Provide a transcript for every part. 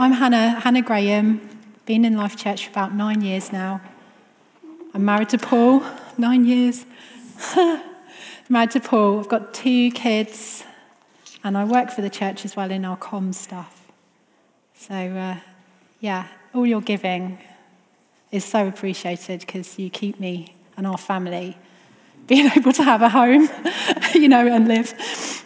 I'm Hannah, Hannah Graham, been in Life Church for about nine years now. I'm married to Paul, nine years. married to Paul, I've got two kids, and I work for the church as well in our comms stuff. So, uh, yeah, all your giving is so appreciated because you keep me and our family being able to have a home, you know, and live.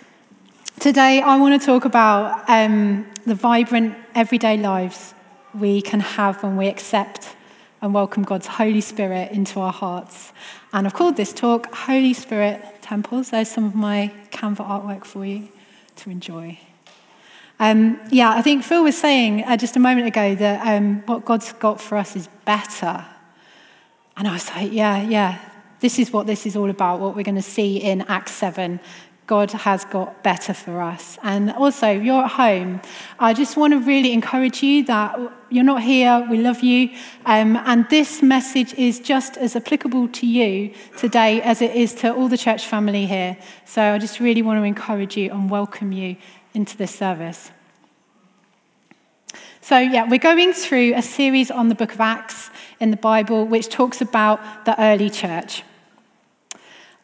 Today, I want to talk about um, the vibrant everyday lives we can have when we accept and welcome God's Holy Spirit into our hearts. And I've called this talk Holy Spirit Temples. There's some of my Canva artwork for you to enjoy. Um, yeah, I think Phil was saying uh, just a moment ago that um, what God's got for us is better. And I was like, yeah, yeah, this is what this is all about, what we're going to see in Acts 7 God has got better for us. And also, you're at home. I just want to really encourage you that you're not here, we love you. Um, and this message is just as applicable to you today as it is to all the church family here. So I just really want to encourage you and welcome you into this service. So, yeah, we're going through a series on the book of Acts in the Bible, which talks about the early church.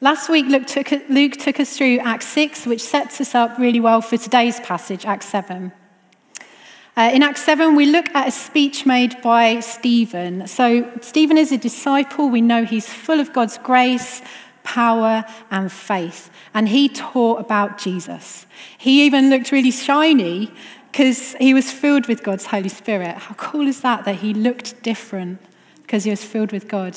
Last week, Luke took, Luke took, us through Acts 6, which sets us up really well for today's passage, Acts 7. Uh, in Acts 7, we look at a speech made by Stephen. So, Stephen is a disciple. We know he's full of God's grace, power, and faith. And he taught about Jesus. He even looked really shiny because he was filled with God's Holy Spirit. How cool is that, that he looked different because he was filled with God?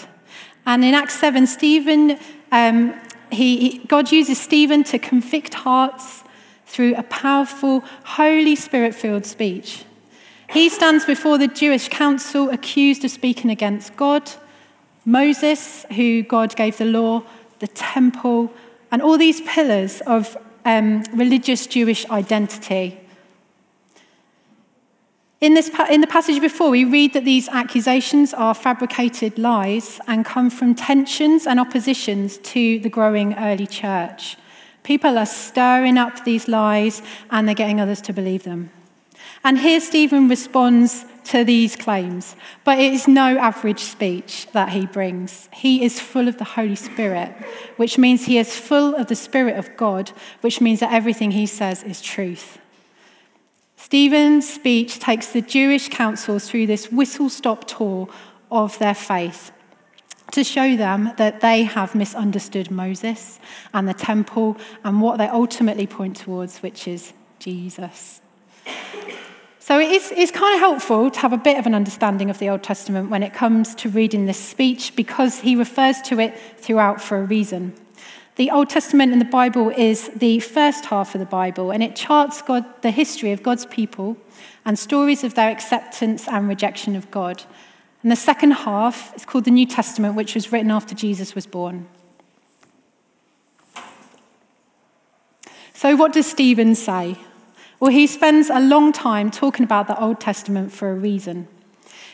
And in Acts 7, Stephen um, he, he, God uses Stephen to convict hearts through a powerful, Holy Spirit filled speech. He stands before the Jewish council accused of speaking against God, Moses, who God gave the law, the temple, and all these pillars of um, religious Jewish identity. In, this, in the passage before, we read that these accusations are fabricated lies and come from tensions and oppositions to the growing early church. People are stirring up these lies and they're getting others to believe them. And here Stephen responds to these claims, but it is no average speech that he brings. He is full of the Holy Spirit, which means he is full of the Spirit of God, which means that everything he says is truth. Stephen's speech takes the Jewish councils through this whistle stop tour of their faith to show them that they have misunderstood Moses and the temple and what they ultimately point towards, which is Jesus. So it is, it's kind of helpful to have a bit of an understanding of the Old Testament when it comes to reading this speech because he refers to it throughout for a reason. The Old Testament in the Bible is the first half of the Bible, and it charts God, the history of God's people and stories of their acceptance and rejection of God. And the second half is called the New Testament, which was written after Jesus was born. So, what does Stephen say? Well, he spends a long time talking about the Old Testament for a reason.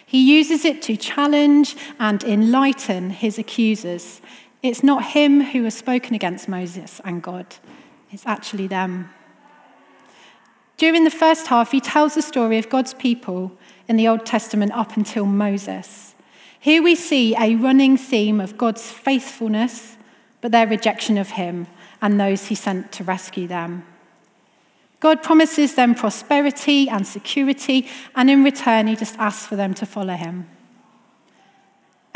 He uses it to challenge and enlighten his accusers it's not him who has spoken against Moses and God, it's actually them. During the first half, he tells the story of God's people in the Old Testament up until Moses. Here we see a running theme of God's faithfulness, but their rejection of him and those he sent to rescue them. God promises them prosperity and security, and in return, he just asks for them to follow him.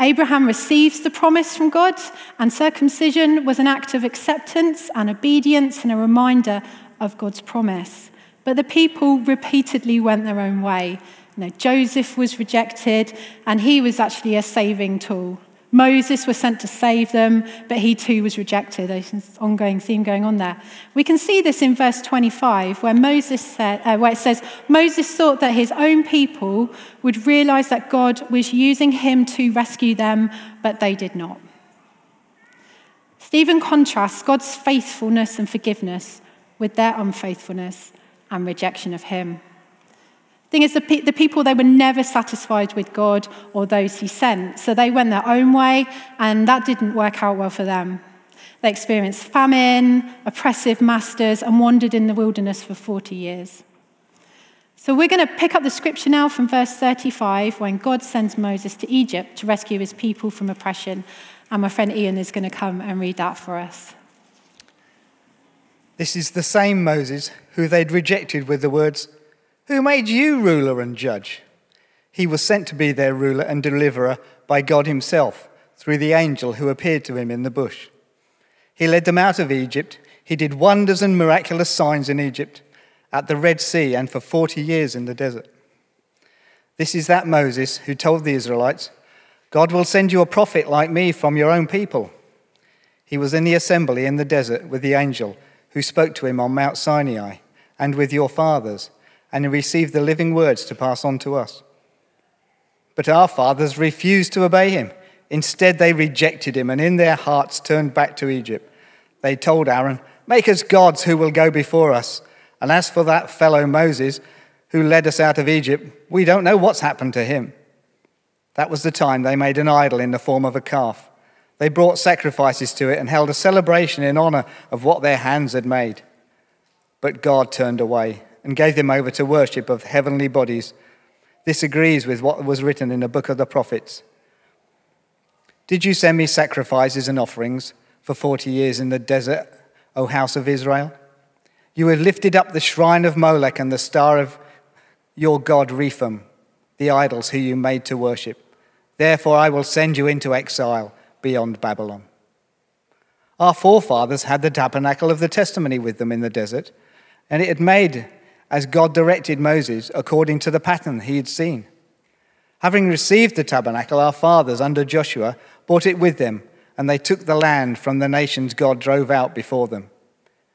Abraham receives the promise from God, and circumcision was an act of acceptance and obedience and a reminder of God's promise. But the people repeatedly went their own way. You know, Joseph was rejected, and he was actually a saving tool. Moses was sent to save them, but he too was rejected. There's an ongoing theme going on there. We can see this in verse 25, where, Moses said, uh, where it says, Moses thought that his own people would realize that God was using him to rescue them, but they did not. Stephen contrasts God's faithfulness and forgiveness with their unfaithfulness and rejection of him. Thing is, the, pe- the people, they were never satisfied with God or those he sent. So they went their own way, and that didn't work out well for them. They experienced famine, oppressive masters, and wandered in the wilderness for 40 years. So we're going to pick up the scripture now from verse 35 when God sends Moses to Egypt to rescue his people from oppression. And my friend Ian is going to come and read that for us. This is the same Moses who they'd rejected with the words, Who made you ruler and judge? He was sent to be their ruler and deliverer by God Himself through the angel who appeared to him in the bush. He led them out of Egypt. He did wonders and miraculous signs in Egypt, at the Red Sea, and for 40 years in the desert. This is that Moses who told the Israelites, God will send you a prophet like me from your own people. He was in the assembly in the desert with the angel who spoke to him on Mount Sinai and with your fathers, and he received the living words to pass on to us. But our fathers refused to obey him. Instead, they rejected him and in their hearts turned back to Egypt. They told Aaron, Make us gods who will go before us. And as for that fellow Moses who led us out of Egypt, we don't know what's happened to him. That was the time they made an idol in the form of a calf. They brought sacrifices to it and held a celebration in honor of what their hands had made. But God turned away and gave them over to worship of heavenly bodies. This agrees with what was written in the book of the prophets. Did you send me sacrifices and offerings for 40 years in the desert, O house of Israel? You have lifted up the shrine of Molech and the star of your god Rephan, the idols who you made to worship. Therefore, I will send you into exile beyond Babylon. Our forefathers had the tabernacle of the testimony with them in the desert, and it had made as God directed Moses according to the pattern he had seen. Having received the tabernacle, our fathers under Joshua brought it with them, and they took the land from the nations God drove out before them.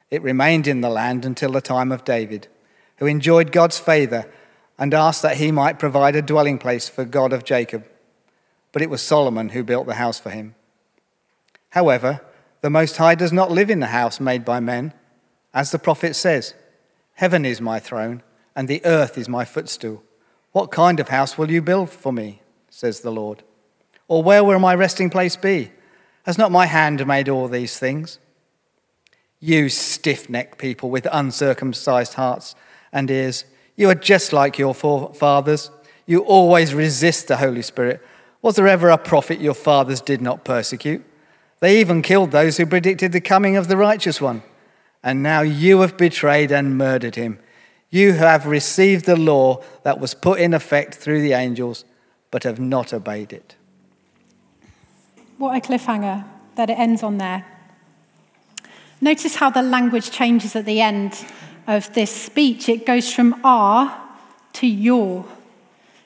It remained in the land until the time of David, who enjoyed God's favor and asked that he might provide a dwelling place for God of Jacob. But it was Solomon who built the house for him. However, the Most High does not live in the house made by men. As the prophet says, Heaven is my throne, and the earth is my footstool. What kind of house will you build for me? says the Lord. Or where will my resting place be? Has not my hand made all these things? You stiff necked people with uncircumcised hearts and ears, you are just like your forefathers. You always resist the Holy Spirit. Was there ever a prophet your fathers did not persecute? They even killed those who predicted the coming of the righteous one. And now you have betrayed and murdered him. You have received the law that was put in effect through the angels, but have not obeyed it. What a cliffhanger that it ends on there. Notice how the language changes at the end of this speech. It goes from our to your.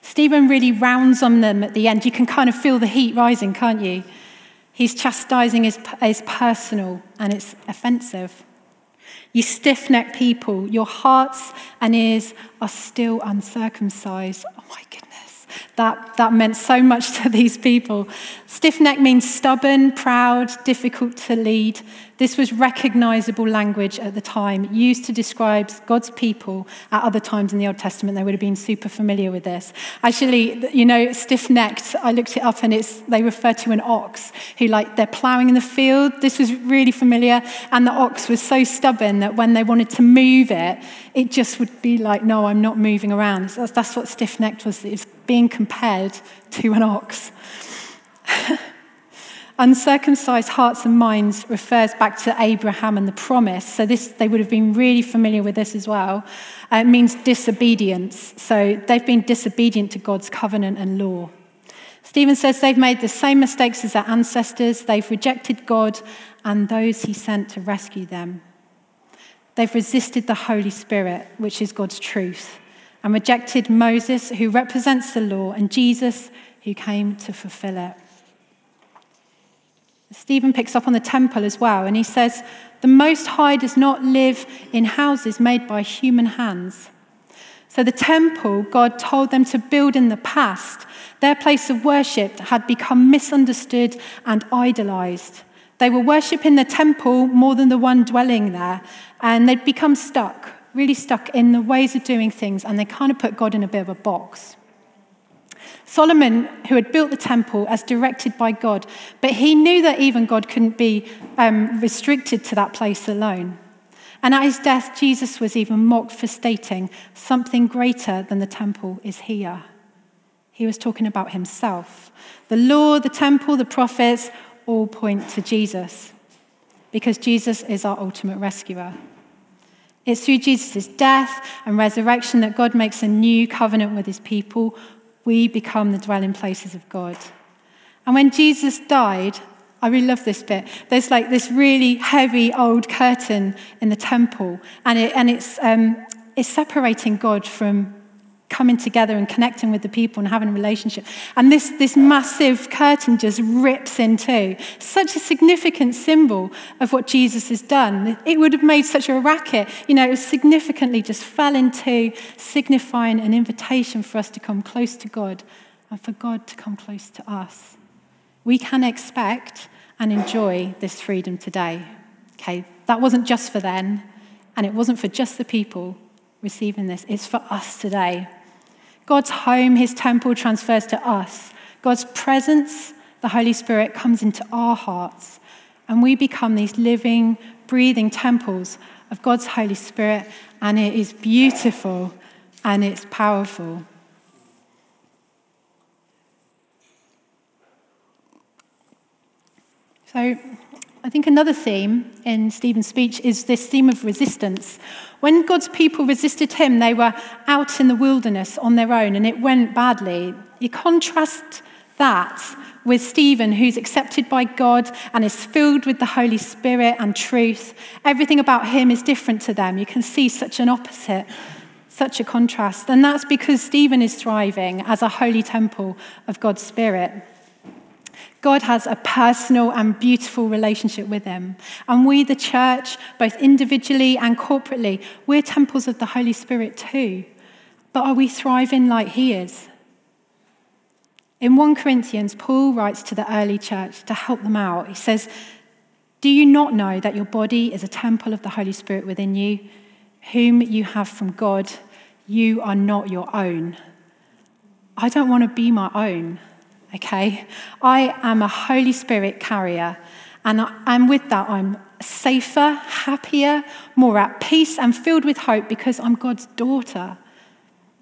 Stephen really rounds on them at the end. You can kind of feel the heat rising, can't you? He's chastising is, is personal and it's offensive. You stiff necked people, your hearts and ears are still uncircumcised. Oh my goodness. That, that meant so much to these people. Stiff neck means stubborn, proud, difficult to lead. This was recognizable language at the time, used to describe God's people at other times in the Old Testament. They would have been super familiar with this. Actually, you know, stiff necked, I looked it up and it's, they refer to an ox who, like, they're plowing in the field. This was really familiar. And the ox was so stubborn that when they wanted to move it, it just would be like, no, I'm not moving around. That's, that's what stiff necked was. It was being compared to an ox. Uncircumcised hearts and minds refers back to Abraham and the promise. So this, they would have been really familiar with this as well. Uh, it means disobedience. So they've been disobedient to God's covenant and law. Stephen says they've made the same mistakes as their ancestors. They've rejected God and those he sent to rescue them. They've resisted the Holy Spirit, which is God's truth, and rejected Moses, who represents the law, and Jesus, who came to fulfill it. Stephen picks up on the temple as well, and he says, The Most High does not live in houses made by human hands. So, the temple God told them to build in the past, their place of worship had become misunderstood and idolized. They were worshipping the temple more than the one dwelling there, and they'd become stuck, really stuck in the ways of doing things, and they kind of put God in a bit of a box. Solomon, who had built the temple as directed by God, but he knew that even God couldn't be um, restricted to that place alone. And at his death, Jesus was even mocked for stating, Something greater than the temple is here. He was talking about himself. The law, the temple, the prophets all point to Jesus because Jesus is our ultimate rescuer. It's through Jesus' death and resurrection that God makes a new covenant with his people. We become the dwelling places of God. And when Jesus died, I really love this bit. There's like this really heavy old curtain in the temple, and, it, and it's, um, it's separating God from coming together and connecting with the people and having a relationship. And this, this massive curtain just rips in two. Such a significant symbol of what Jesus has done. It would have made such a racket. You know, it significantly just fell in two, signifying an invitation for us to come close to God and for God to come close to us. We can expect and enjoy this freedom today. Okay, that wasn't just for then, and it wasn't for just the people receiving this, it's for us today. God's home, his temple, transfers to us. God's presence, the Holy Spirit, comes into our hearts, and we become these living, breathing temples of God's Holy Spirit, and it is beautiful and it's powerful. So, I think another theme in Stephen's speech is this theme of resistance. When God's people resisted him, they were out in the wilderness on their own and it went badly. You contrast that with Stephen, who's accepted by God and is filled with the Holy Spirit and truth. Everything about him is different to them. You can see such an opposite, such a contrast. And that's because Stephen is thriving as a holy temple of God's Spirit. God has a personal and beautiful relationship with him. And we, the church, both individually and corporately, we're temples of the Holy Spirit too. But are we thriving like he is? In 1 Corinthians, Paul writes to the early church to help them out. He says, Do you not know that your body is a temple of the Holy Spirit within you, whom you have from God? You are not your own. I don't want to be my own okay? I am a Holy Spirit carrier, and, and with that, I'm safer, happier, more at peace, and filled with hope because I'm God's daughter.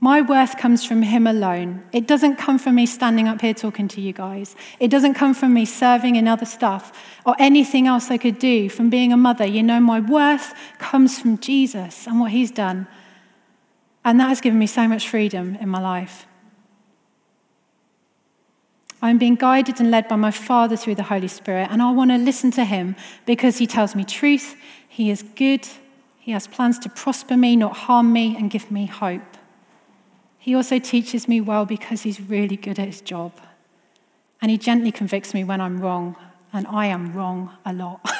My worth comes from Him alone. It doesn't come from me standing up here talking to you guys. It doesn't come from me serving in other stuff or anything else I could do from being a mother. You know, my worth comes from Jesus and what He's done. And that has given me so much freedom in my life. I'm being guided and led by my Father through the Holy Spirit, and I want to listen to him because he tells me truth. He is good. He has plans to prosper me, not harm me, and give me hope. He also teaches me well because he's really good at his job. And he gently convicts me when I'm wrong, and I am wrong a lot.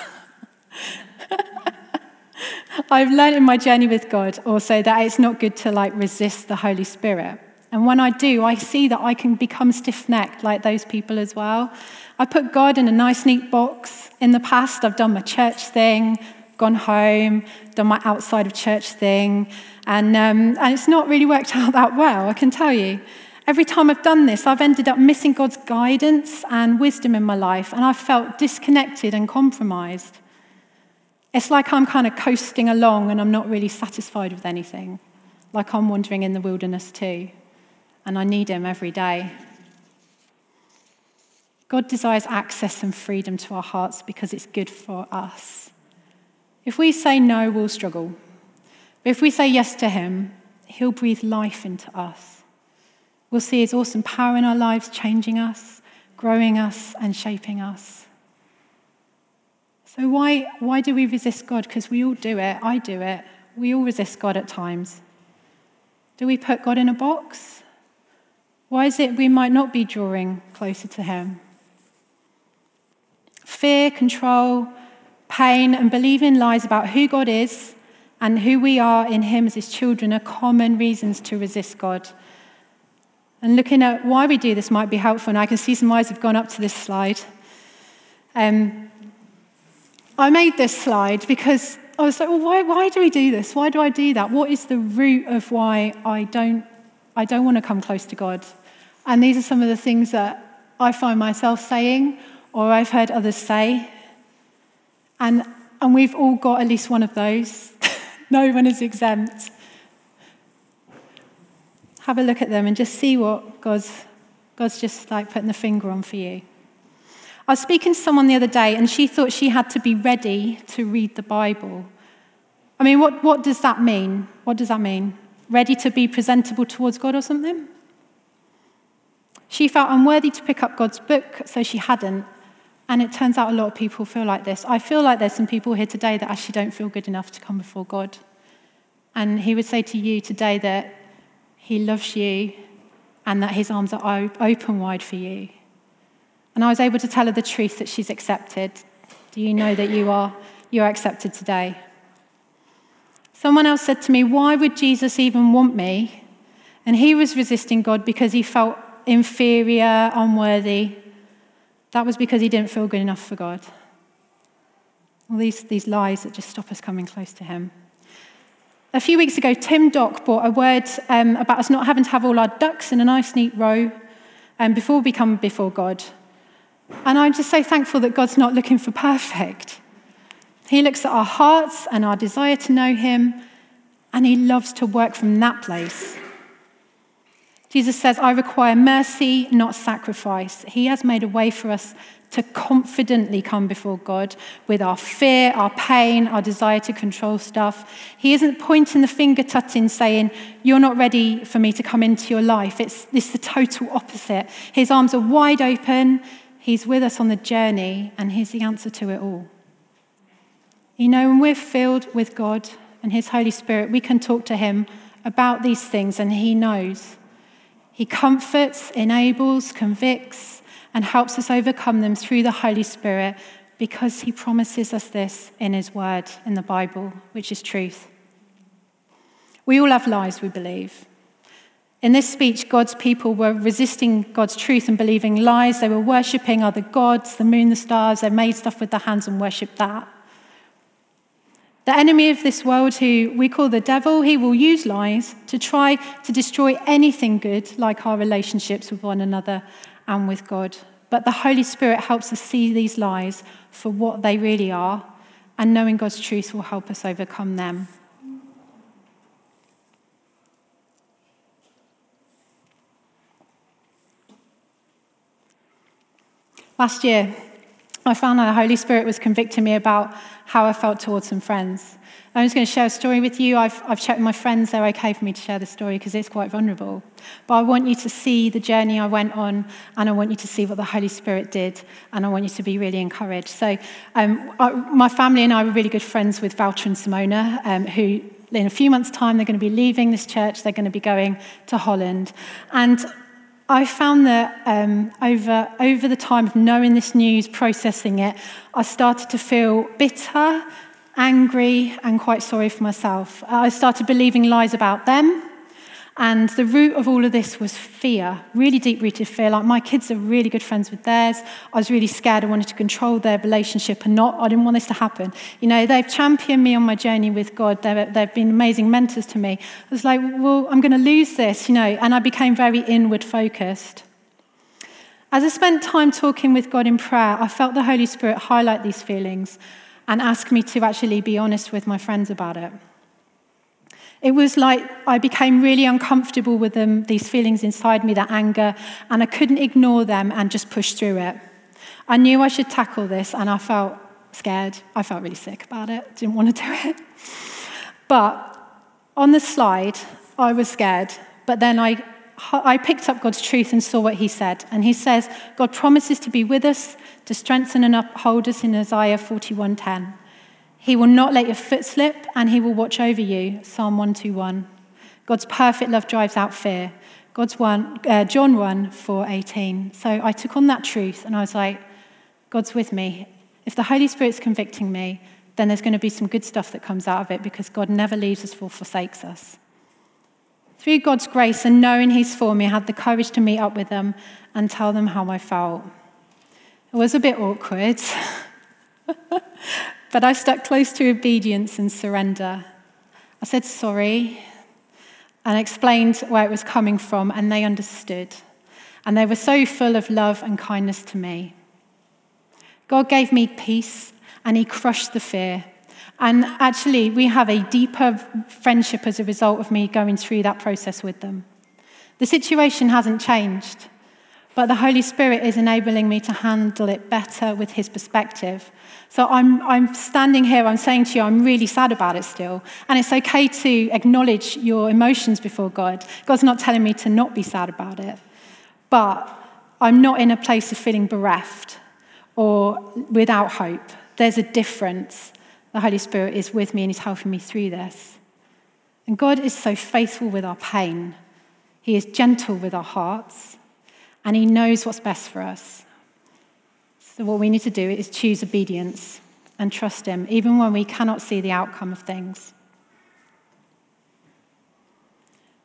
I've learned in my journey with God also that it's not good to like resist the Holy Spirit. And when I do, I see that I can become stiff necked like those people as well. I put God in a nice, neat box. In the past, I've done my church thing, gone home, done my outside of church thing, and, um, and it's not really worked out that well, I can tell you. Every time I've done this, I've ended up missing God's guidance and wisdom in my life, and I've felt disconnected and compromised. It's like I'm kind of coasting along and I'm not really satisfied with anything, like I'm wandering in the wilderness too and I need Him every day. God desires access and freedom to our hearts because it's good for us. If we say no, we'll struggle. But if we say yes to Him, He'll breathe life into us. We'll see His awesome power in our lives, changing us, growing us, and shaping us. So, why, why do we resist God? Because we all do it. I do it. We all resist God at times. Do we put God in a box? Why is it we might not be drawing closer to Him? Fear, control, pain, and believing lies about who God is and who we are in Him as His children are common reasons to resist God. And looking at why we do this might be helpful, and I can see some eyes have gone up to this slide. Um, I made this slide because I was like, well, why, why do we do this? Why do I do that? What is the root of why I don't, I don't want to come close to God? And these are some of the things that I find myself saying or I've heard others say. And, and we've all got at least one of those. no one is exempt. Have a look at them and just see what God's, God's just like putting the finger on for you. I was speaking to someone the other day and she thought she had to be ready to read the Bible. I mean, what, what does that mean? What does that mean? Ready to be presentable towards God or something? She felt unworthy to pick up God's book, so she hadn't. And it turns out a lot of people feel like this. I feel like there's some people here today that actually don't feel good enough to come before God. And He would say to you today that He loves you and that His arms are open wide for you. And I was able to tell her the truth that she's accepted. Do you know that you are, you are accepted today? Someone else said to me, Why would Jesus even want me? And he was resisting God because he felt inferior, unworthy. That was because he didn't feel good enough for God. All these, these lies that just stop us coming close to him. A few weeks ago, Tim Dock brought a word um, about us not having to have all our ducks in a nice, neat row um, before we come before God. And I'm just so thankful that God's not looking for perfect. He looks at our hearts and our desire to know Him, and He loves to work from that place. Jesus says, I require mercy, not sacrifice. He has made a way for us to confidently come before God with our fear, our pain, our desire to control stuff. He isn't pointing the finger tutting saying, You're not ready for me to come into your life. It's, it's the total opposite. His arms are wide open. He's with us on the journey, and He's the answer to it all. You know, when we're filled with God and His Holy Spirit, we can talk to Him about these things, and He knows. He comforts, enables, convicts, and helps us overcome them through the Holy Spirit because he promises us this in his word in the Bible, which is truth. We all have lies, we believe. In this speech, God's people were resisting God's truth and believing lies. They were worshipping other gods, the moon, the stars. They made stuff with their hands and worshipped that. The enemy of this world, who we call the devil, he will use lies to try to destroy anything good, like our relationships with one another and with God. But the Holy Spirit helps us see these lies for what they really are, and knowing God's truth will help us overcome them. Last year, I found that the Holy Spirit was convicting me about how I felt towards some friends. I'm just going to share a story with you. I've, I've checked my friends, they're okay for me to share the story because it's quite vulnerable. But I want you to see the journey I went on, and I want you to see what the Holy Spirit did, and I want you to be really encouraged. So, um, I, my family and I were really good friends with Valter and Simona, um, who in a few months' time, they're going to be leaving this church, they're going to be going to Holland. And I found that um, over, over the time of knowing this news, processing it, I started to feel bitter, angry, and quite sorry for myself. I started believing lies about them. And the root of all of this was fear, really deep rooted fear. Like my kids are really good friends with theirs. I was really scared. I wanted to control their relationship and not, I didn't want this to happen. You know, they've championed me on my journey with God. They've, they've been amazing mentors to me. I was like, well, I'm going to lose this, you know, and I became very inward focused. As I spent time talking with God in prayer, I felt the Holy Spirit highlight these feelings and ask me to actually be honest with my friends about it. It was like I became really uncomfortable with them, these feelings inside me, that anger, and I couldn't ignore them and just push through it. I knew I should tackle this, and I felt scared. I felt really sick about it, didn't want to do it. But on the slide, I was scared, but then I, I picked up God's truth and saw what He said. And He says, God promises to be with us, to strengthen and uphold us in Isaiah 41:10. He will not let your foot slip, and he will watch over you. Psalm 121. God's perfect love drives out fear. God's one, uh, John 1, 4, 18. So I took on that truth and I was like, God's with me. If the Holy Spirit's convicting me, then there's going to be some good stuff that comes out of it because God never leaves us or forsakes us. Through God's grace and knowing He's for me, I had the courage to meet up with them and tell them how I felt. It was a bit awkward. But I stuck close to obedience and surrender. I said sorry and explained where it was coming from, and they understood. And they were so full of love and kindness to me. God gave me peace, and He crushed the fear. And actually, we have a deeper friendship as a result of me going through that process with them. The situation hasn't changed, but the Holy Spirit is enabling me to handle it better with His perspective. So I'm, I'm standing here, I'm saying to you, I'm really sad about it still. And it's okay to acknowledge your emotions before God. God's not telling me to not be sad about it. But I'm not in a place of feeling bereft or without hope. There's a difference. The Holy Spirit is with me and He's helping me through this. And God is so faithful with our pain. He is gentle with our hearts and He knows what's best for us. So, what we need to do is choose obedience and trust Him, even when we cannot see the outcome of things.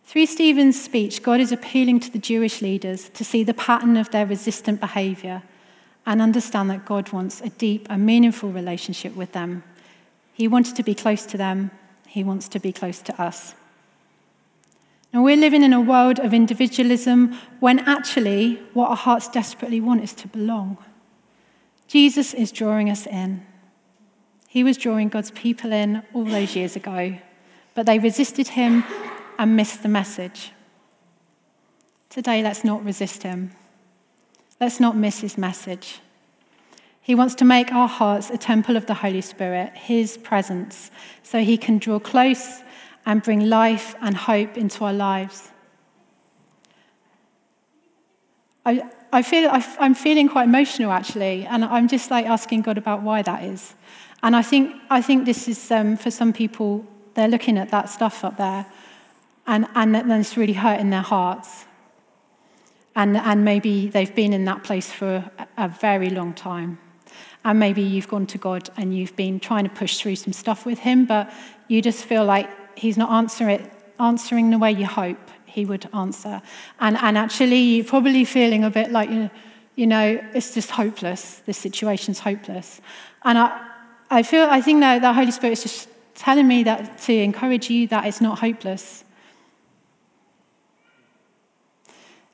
Through Stephen's speech, God is appealing to the Jewish leaders to see the pattern of their resistant behavior and understand that God wants a deep and meaningful relationship with them. He wanted to be close to them, He wants to be close to us. Now, we're living in a world of individualism when actually what our hearts desperately want is to belong. Jesus is drawing us in. He was drawing God's people in all those years ago, but they resisted him and missed the message. Today, let's not resist him. Let's not miss his message. He wants to make our hearts a temple of the Holy Spirit, his presence, so he can draw close and bring life and hope into our lives. I, I feel, I, I'm feeling quite emotional actually, and I'm just like asking God about why that is. And I think, I think this is um, for some people, they're looking at that stuff up there, and, and then it's really hurting their hearts. And, and maybe they've been in that place for a, a very long time. And maybe you've gone to God and you've been trying to push through some stuff with Him, but you just feel like he's not answer it, answering the way you hope he would answer. And, and actually, you're probably feeling a bit like, you know, it's just hopeless. This situation's hopeless. And I, I feel, I think that the Holy Spirit is just telling me that to encourage you that it's not hopeless.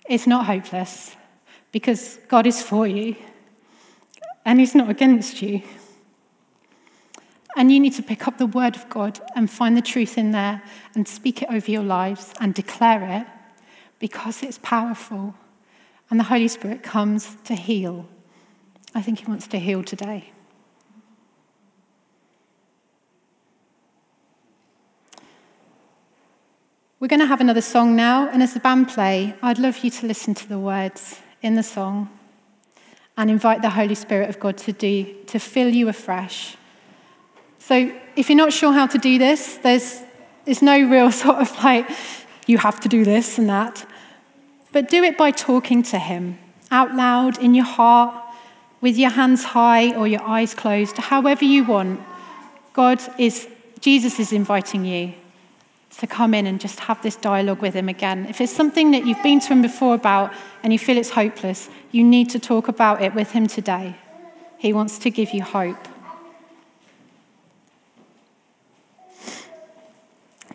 It's not hopeless because God is for you and He's not against you. And you need to pick up the word of God and find the truth in there and speak it over your lives and declare it because it's powerful. And the Holy Spirit comes to heal. I think He wants to heal today. We're going to have another song now, and as the band play, I'd love you to listen to the words in the song and invite the Holy Spirit of God to do to fill you afresh so if you're not sure how to do this, there's, there's no real sort of like, you have to do this and that. But do it by talking to Him out loud in your heart, with your hands high or your eyes closed, however you want. God is, Jesus is inviting you to come in and just have this dialogue with Him again. If it's something that you've been to Him before about and you feel it's hopeless, you need to talk about it with Him today. He wants to give you hope.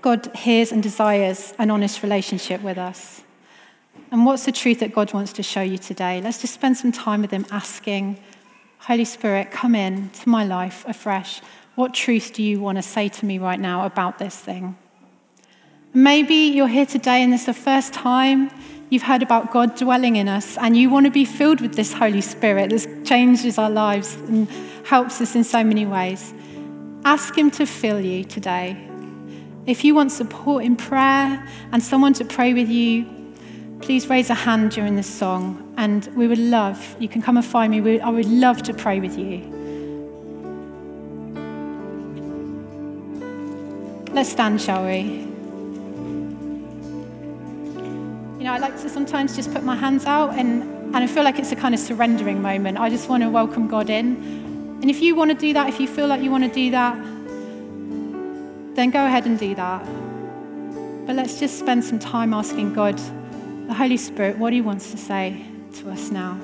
God hears and desires an honest relationship with us. And what's the truth that God wants to show you today? Let's just spend some time with Him asking, Holy Spirit, come in to my life afresh. What truth do you want to say to me right now about this thing? Maybe you're here today and this is the first time you've heard about God dwelling in us and you want to be filled with this Holy Spirit that changes our lives and helps us in so many ways. Ask Him to fill you today. If you want support in prayer and someone to pray with you, please raise a hand during this song. And we would love, you can come and find me. I would love to pray with you. Let's stand, shall we? You know, I like to sometimes just put my hands out and, and I feel like it's a kind of surrendering moment. I just want to welcome God in. And if you want to do that, if you feel like you want to do that, then go ahead and do that. But let's just spend some time asking God, the Holy Spirit, what He wants to say to us now.